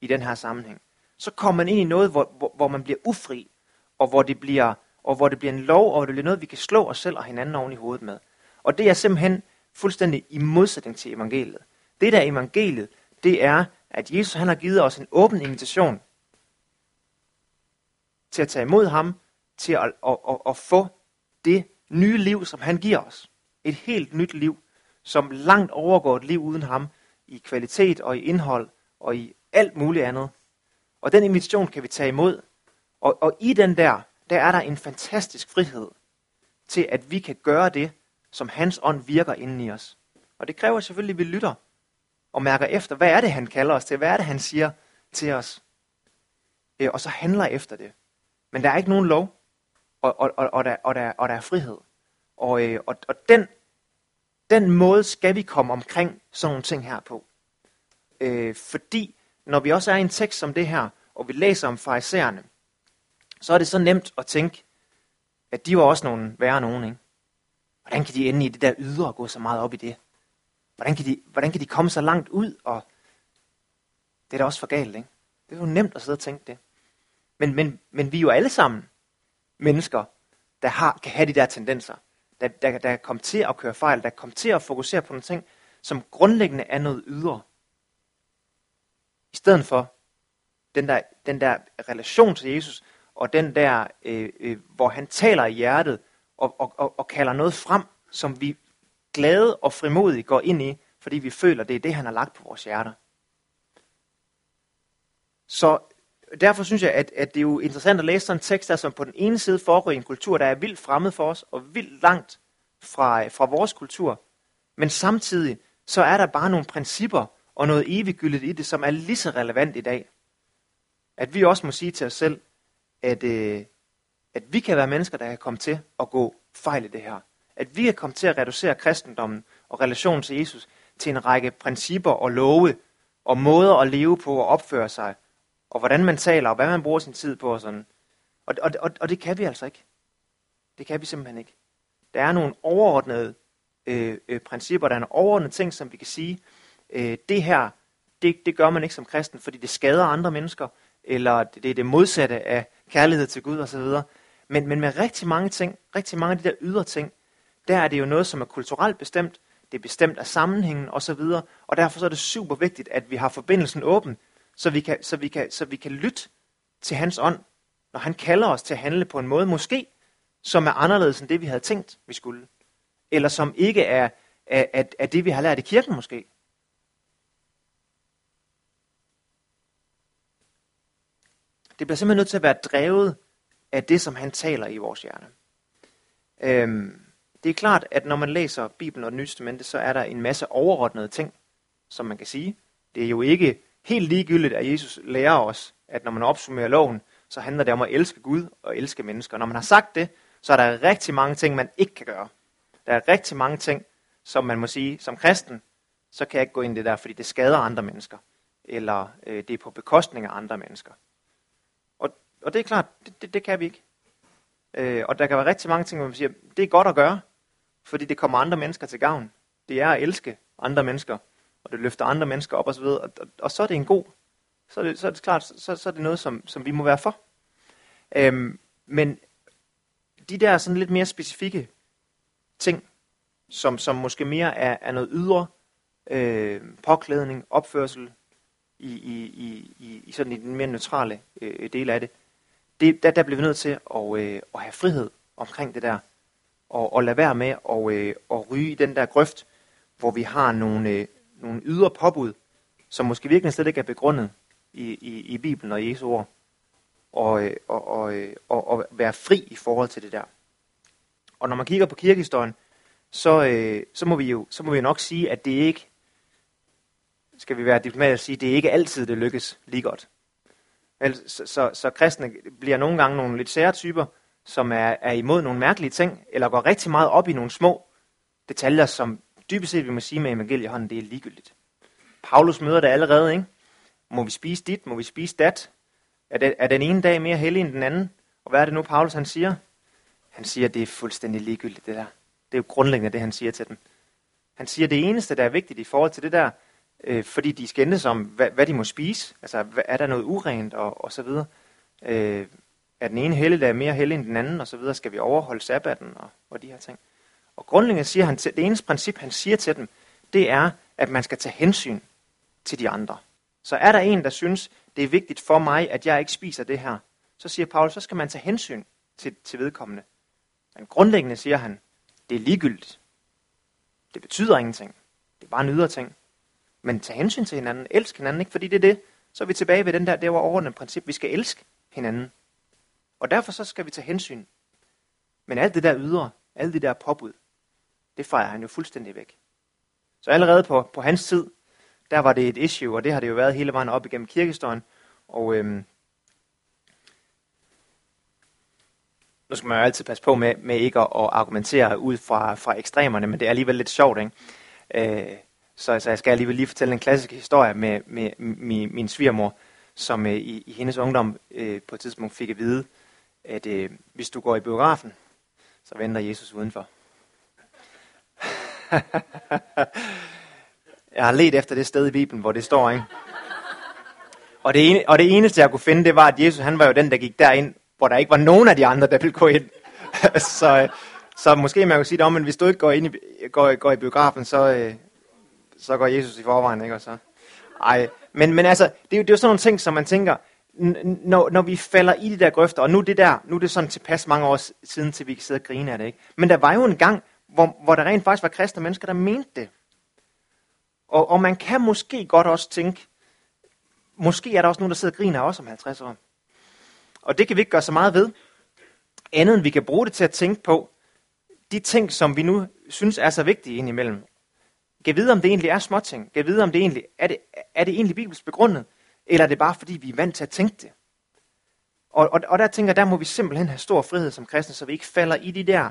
i den her sammenhæng, så kommer man ind i noget, hvor, hvor, hvor man bliver ufri, og hvor det bliver, og hvor det bliver en lov, og det bliver noget, vi kan slå os selv og hinanden oven i hovedet med. Og det er simpelthen fuldstændig i modsætning til evangeliet. Det der er evangeliet, det er, at Jesus han har givet os en åben invitation til at tage imod ham, til at, at, at, at få det nye liv, som han giver os. Et helt nyt liv, som langt overgår et liv uden ham, i kvalitet og i indhold og i alt muligt andet. Og den invitation kan vi tage imod. Og, og i den der, der er der en fantastisk frihed til, at vi kan gøre det, som hans ånd virker inden i os. Og det kræver selvfølgelig, at vi lytter og mærker efter, hvad er det, han kalder os til? Hvad er det, han siger til os? Øh, og så handler efter det. Men der er ikke nogen lov, og, og, og, og, der, og, der, og der er frihed. Og, øh, og, og den, den måde skal vi komme omkring sådan nogle ting her på. Øh, fordi når vi også er i en tekst som det her, og vi læser om farisæerne, så er det så nemt at tænke, at de var også nogle værre nogen, ikke? Hvordan kan de ende i det der ydre og gå så meget op i det? Hvordan kan de, hvordan kan de komme så langt ud? Og det er da også for galt, ikke? Det er jo nemt at sidde og tænke det. Men, men, men vi er jo alle sammen mennesker, der har, kan have de der tendenser. Der, der, der kommer til at køre fejl, der kommer til at fokusere på nogle ting, som grundlæggende er noget ydre. I stedet for den der, den der relation til Jesus, og den der, øh, øh, hvor han taler i hjertet, og, og, og, og kalder noget frem, som vi glade og frimodigt går ind i, fordi vi føler, det er det, han har lagt på vores hjerter. Så derfor synes jeg, at, at det er jo interessant at læse sådan en tekst, der som på den ene side foregår i en kultur, der er vildt fremmed for os, og vildt langt fra, fra vores kultur. Men samtidig, så er der bare nogle principper og noget eviggyldigt i det, som er lige så relevant i dag. At vi også må sige til os selv, at, øh, at vi kan være mennesker, der kan komme til at gå fejl i det her. At vi kan komme til at reducere kristendommen og relationen til Jesus til en række principper og love og måder at leve på og opføre sig, og hvordan man taler og hvad man bruger sin tid på og sådan. Og, og, og, og det kan vi altså ikke. Det kan vi simpelthen ikke. Der er nogle overordnede øh, øh, principper, der er nogle overordnede ting, som vi kan sige, øh, det her, det, det gør man ikke som kristen, fordi det skader andre mennesker, eller det, det er det modsatte af kærlighed til Gud osv. Men, men med rigtig mange ting, rigtig mange af de der ydre ting, der er det jo noget, som er kulturelt bestemt, det er bestemt af sammenhængen osv., og derfor så er det super vigtigt, at vi har forbindelsen åben, så vi kan, så vi kan, så vi kan lytte til hans ånd, når han kalder os til at handle på en måde, måske som er anderledes end det, vi havde tænkt, vi skulle. Eller som ikke er, er, er, er det, vi har lært i kirken måske. Det bliver simpelthen nødt til at være drevet af det, som han taler i vores hjerne. Øhm, det er klart, at når man læser Bibelen og det nye testamente, så er der en masse overordnede ting, som man kan sige. Det er jo ikke helt ligegyldigt, at Jesus lærer os, at når man opsummerer loven, så handler det om at elske Gud og elske mennesker. Når man har sagt det, så er der rigtig mange ting, man ikke kan gøre. Der er rigtig mange ting, som man må sige, som kristen, så kan jeg ikke gå ind i det der, fordi det skader andre mennesker. Eller øh, det er på bekostning af andre mennesker. Og, det er klart, det, det, det kan vi ikke. Øh, og der kan være rigtig mange ting, hvor man siger, det er godt at gøre, fordi det kommer andre mennesker til gavn. Det er at elske andre mennesker, og det løfter andre mennesker op osv., og, og, og så er det en god, så er det, så er det klart, så, så er det noget, som, som vi må være for. Øhm, men de der sådan lidt mere specifikke ting, som, som måske mere er, er noget ydre, øh, påklædning, opførsel, i, i, i, i, sådan i den mere neutrale øh, del af det, det der, der bliver vi nødt til at, øh, at have frihed omkring det der, og, og lade være med at, øh, at ryge i den der grøft, hvor vi har nogle, øh, nogle ydre påbud, som måske virkelig slet ikke er begrundet i, i, i Bibelen og Jesu ord, og, øh, og, og, øh, og, og være fri i forhold til det der. Og når man kigger på kirkehistorien, så, øh, så, må vi jo så må vi nok sige, at det ikke, skal vi være diplomatisk sige, det er ikke altid, det lykkes lige godt. Så, så, så kristne bliver nogle gange nogle lidt sære typer, som er, er imod nogle mærkelige ting, eller går rigtig meget op i nogle små detaljer, som dybest set, vi må sige med evangeliehånden, det er ligegyldigt. Paulus møder det allerede, ikke? Må vi spise dit? Må vi spise dat? Er, det, er den ene dag mere hellig end den anden? Og hvad er det nu, Paulus han siger? Han siger, at det er fuldstændig ligegyldigt, det der. Det er jo grundlæggende, det han siger til dem. Han siger, at det eneste, der er vigtigt i forhold til det der, øh, fordi de skændes om, hvad, hvad de må spise. Altså, hvad, er der noget urent og, og så videre. Øh, er den ene helligdag mere hellig end den anden, og så videre, skal vi overholde sabbaten og, og de her ting. Og grundlæggende siger han, til, det eneste princip, han siger til dem, det er, at man skal tage hensyn til de andre. Så er der en, der synes, det er vigtigt for mig, at jeg ikke spiser det her, så siger Paul, så skal man tage hensyn til, til vedkommende. Men grundlæggende siger han, det er ligegyldigt. Det betyder ingenting. Det er bare en ydre ting. Men tag hensyn til hinanden. Elsk hinanden, ikke? Fordi det er det. Så er vi tilbage ved den der, det var overordnede princip. Vi skal elske hinanden. Og derfor så skal vi tage hensyn. Men alt det der ydre, alle de der påbud, det fejrer han jo fuldstændig væk. Så allerede på, på hans tid, der var det et issue, og det har det jo været hele vejen op igennem kirkestøjen. Og øhm, nu skal man jo altid passe på med, med ikke at, at argumentere ud fra, fra ekstremerne, men det er alligevel lidt sjovt, ikke? Øh, så, så jeg skal alligevel lige fortælle en klassisk historie med, med min, min svigermor, som øh, i, i hendes ungdom øh, på et tidspunkt fik at vide, at øh, hvis du går i biografen, så venter Jesus udenfor. jeg har let efter det sted i Bibelen, hvor det står, ikke? Og det, ene, og det eneste, jeg kunne finde, det var, at Jesus han var jo den, der gik derind, hvor der ikke var nogen af de andre, der ville gå ind. så, øh, så måske man kunne sige det om, men hvis du ikke går, ind i, går, går i biografen, så, øh, så går Jesus i forvejen, ikke? Og så, ej, men, men altså, det er, jo, det er jo sådan nogle ting, som man tænker, når, når vi falder i de der grøfter, og nu det der, nu er det sådan tilpas mange år siden, til vi kan sidde og grine af det, ikke? Men der var jo en gang, hvor, hvor der rent faktisk var kristne mennesker, der mente det. Og, og man kan måske godt også tænke, måske er der også nogen, der sidder og griner også om 50 år. Og det kan vi ikke gøre så meget ved, andet end vi kan bruge det til at tænke på de ting, som vi nu synes er så vigtige indimellem. Kan vide, om det egentlig er småting. Kan vide, om det egentlig er det, er det egentlig bibelsk begrundet, eller er det bare fordi, vi er vant til at tænke det. Og, og, og der tænker der må vi simpelthen have stor frihed som kristne, så vi ikke falder i de der,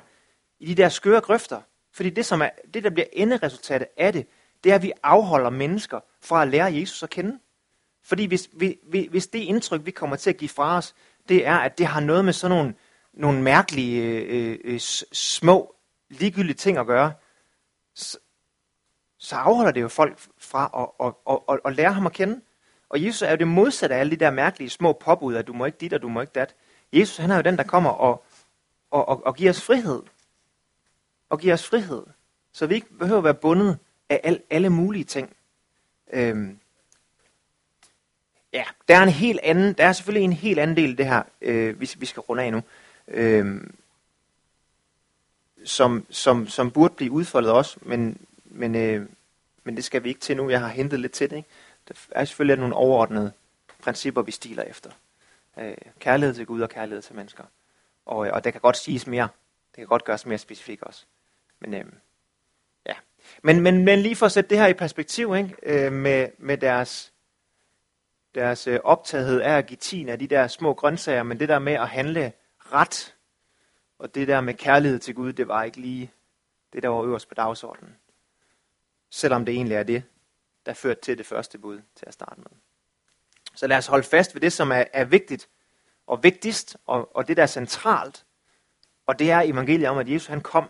i de der skøre grøfter. Fordi det, som er, det, der bliver enderesultatet af det, det er, at vi afholder mennesker fra at lære Jesus at kende. Fordi hvis, vi, hvis det indtryk, vi kommer til at give fra os, det er, at det har noget med sådan nogle, nogle mærkelige, øh, øh, små, ligegyldige ting at gøre, så, så afholder det jo folk fra at, at, at, at, at lære ham at kende. Og Jesus er jo det modsatte af alle de der mærkelige små påbud, at du må ikke dit, og du må ikke dat. Jesus han er jo den, der kommer og, og, og, og giver os frihed. Og giver os frihed. Så vi ikke behøver at være bundet af al, alle mulige ting. Øhm, ja, der er en helt anden, der er selvfølgelig en helt anden del af det her, øh, vi, vi skal runde af nu, øh, som, som, som burde blive udfoldet også, men, men, øh, men det skal vi ikke til nu. Jeg har hentet lidt til det. Ikke? Der er selvfølgelig nogle overordnede principper, vi stiler efter. Øh, kærlighed til Gud og kærlighed til mennesker. Og, øh, og det kan godt siges mere. Det kan godt gøres mere specifikt også. Men, øh, ja. men, men, men lige for at sætte det her i perspektiv, ikke? Øh, med, med deres deres øh, optagethed er at give tin af de der små grøntsager, men det der med at handle ret, og det der med kærlighed til Gud, det var ikke lige det, der var øverst på dagsordenen. Selvom det egentlig er det, der førte til det første bud til at starte med. Så lad os holde fast ved det, som er, er vigtigt og vigtigst, og, og det, der er centralt. Og det er evangeliet om, at Jesus han kom,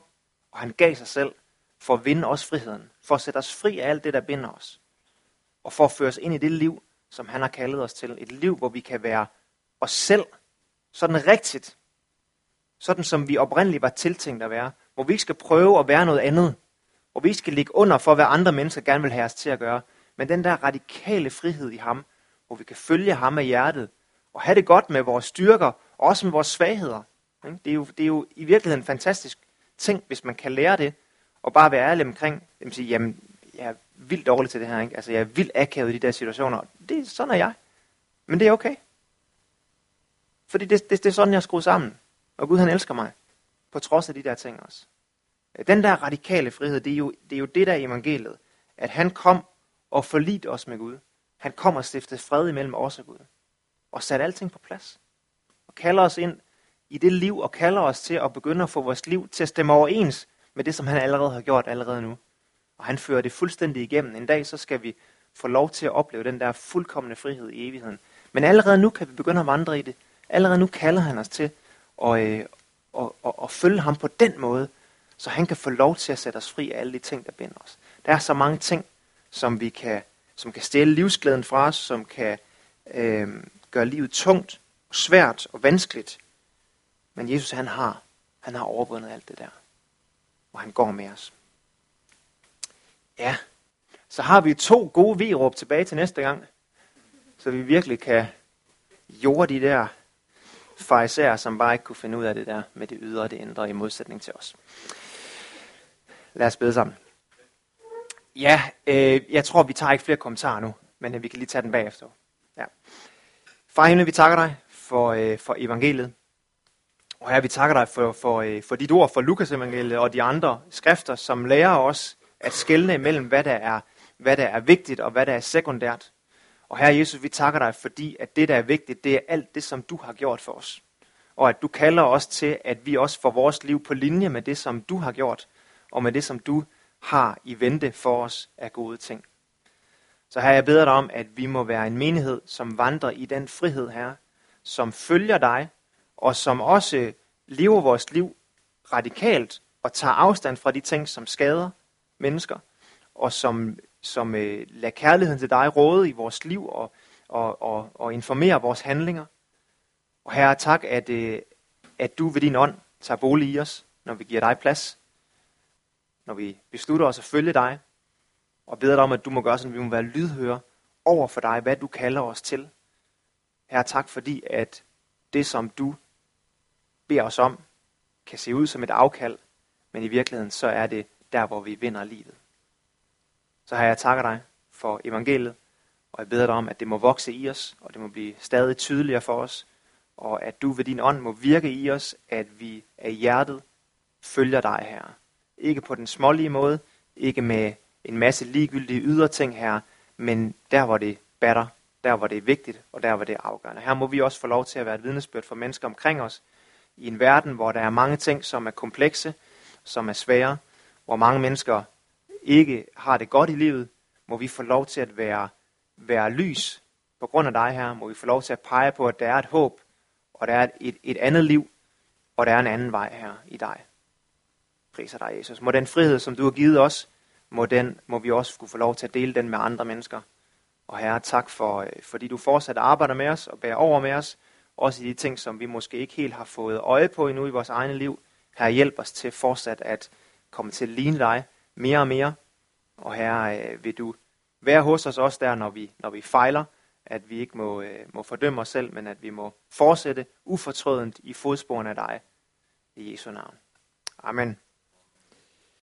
og han gav sig selv for at vinde os friheden, for at sætte os fri af alt det, der binder os, og for at føre os ind i det liv, som han har kaldet os til. Et liv, hvor vi kan være os selv, sådan rigtigt, sådan som vi oprindeligt var tiltænkt at være. Hvor vi ikke skal prøve at være noget andet. Hvor vi ikke skal ligge under for, hvad andre mennesker gerne vil have os til at gøre. Men den der radikale frihed i ham, hvor vi kan følge ham af hjertet, og have det godt med vores styrker, og også med vores svagheder. Det er jo, det er jo i virkeligheden en fantastisk ting, hvis man kan lære det, og bare være ærlig omkring, at sige, jamen, jeg er vildt dårlig til det her. Ikke? Altså, jeg er vildt akavet i de der situationer. Det, sådan er jeg. Men det er okay. Fordi det, det, det er sådan, jeg er skruet sammen. Og Gud han elsker mig. På trods af de der ting også. Den der radikale frihed, det er jo det, er jo det der evangeliet. At han kom og forlidte os med Gud. Han kom og stiftede fred imellem os og Gud. Og satte alting på plads. Og kalder os ind i det liv, og kalder os til at begynde at få vores liv til at stemme overens med det, som han allerede har gjort allerede nu. Og han fører det fuldstændig igennem. En dag så skal vi få lov til at opleve den der fuldkommende frihed i evigheden. Men allerede nu kan vi begynde at vandre i det. Allerede nu kalder han os til at, øh, at, at, at følge ham på den måde, så han kan få lov til at sætte os fri af alle de ting, der binder os. Der er så mange ting, som vi kan, som kan stjæle livsglæden fra os, som kan øh, gøre livet tungt, svært og vanskeligt. Men Jesus han har, han har overvundet alt det der. Og han går med os. Ja, så har vi to gode virup tilbage til næste gang, så vi virkelig kan jorde de der farisæer, som bare ikke kunne finde ud af det der med det ydre og det indre i modsætning til os. Lad os bede sammen. Ja, øh, jeg tror, vi tager ikke flere kommentarer nu, men øh, vi kan lige tage den bagefter. Ja. Far himlen, vi takker dig for, øh, for evangeliet. Og her vi takker dig for, for, øh, for dit ord, for Lukas evangeliet og de andre skrifter, som lærer os at skelne imellem, hvad der, er, hvad der er vigtigt og hvad der er sekundært. Og her Jesus, vi takker dig, fordi at det, der er vigtigt, det er alt det, som du har gjort for os. og at du kalder os til, at vi også får vores liv på linje med det, som du har gjort, og med det, som du har i vente for os af gode ting. Så her jeg beder dig om, at vi må være en menighed, som vandrer i den frihed her, som følger dig, og som også lever vores liv radikalt og tager afstand fra de ting, som skader mennesker, og som, som øh, lader kærligheden til dig råde i vores liv og, og, og, og informere vores handlinger. Og herre, tak, at, øh, at du ved din ånd tager bolig i os, når vi giver dig plads, når vi beslutter os at følge dig, og beder dig om, at du må gøre sådan, at vi må være lydhøre over for dig, hvad du kalder os til. Herre, tak fordi, at det, som du beder os om, kan se ud som et afkald, men i virkeligheden så er det der, hvor vi vinder livet. Så har jeg takker dig for evangeliet, og jeg beder dig om, at det må vokse i os, og det må blive stadig tydeligere for os, og at du ved din ånd må virke i os, at vi af hjertet følger dig Herre. Ikke på den smålige måde, ikke med en masse ligegyldige ydre ting her, men der hvor det batter, der hvor det er vigtigt, og der hvor det er afgørende. Her må vi også få lov til at være et vidnesbyrd for mennesker omkring os, i en verden, hvor der er mange ting, som er komplekse, som er svære, hvor mange mennesker ikke har det godt i livet, må vi få lov til at være, være lys på grund af dig her, må vi få lov til at pege på, at der er et håb, og der er et, et andet liv, og der er en anden vej her i dig. Priser dig, Jesus. Må den frihed, som du har givet os, må, den, må vi også kunne få lov til at dele den med andre mennesker. Og herre, tak for, øh, fordi du fortsat arbejder med os og bærer over med os, også i de ting, som vi måske ikke helt har fået øje på endnu i vores egne liv. Herre, hjælp os til fortsat at komme til at ligne dig mere og mere. Og Herre, øh, vil du være hos os også der, når vi, når vi fejler, at vi ikke må, øh, må fordømme os selv, men at vi må fortsætte ufortrødent i fodsporene af dig. I Jesu navn. Amen.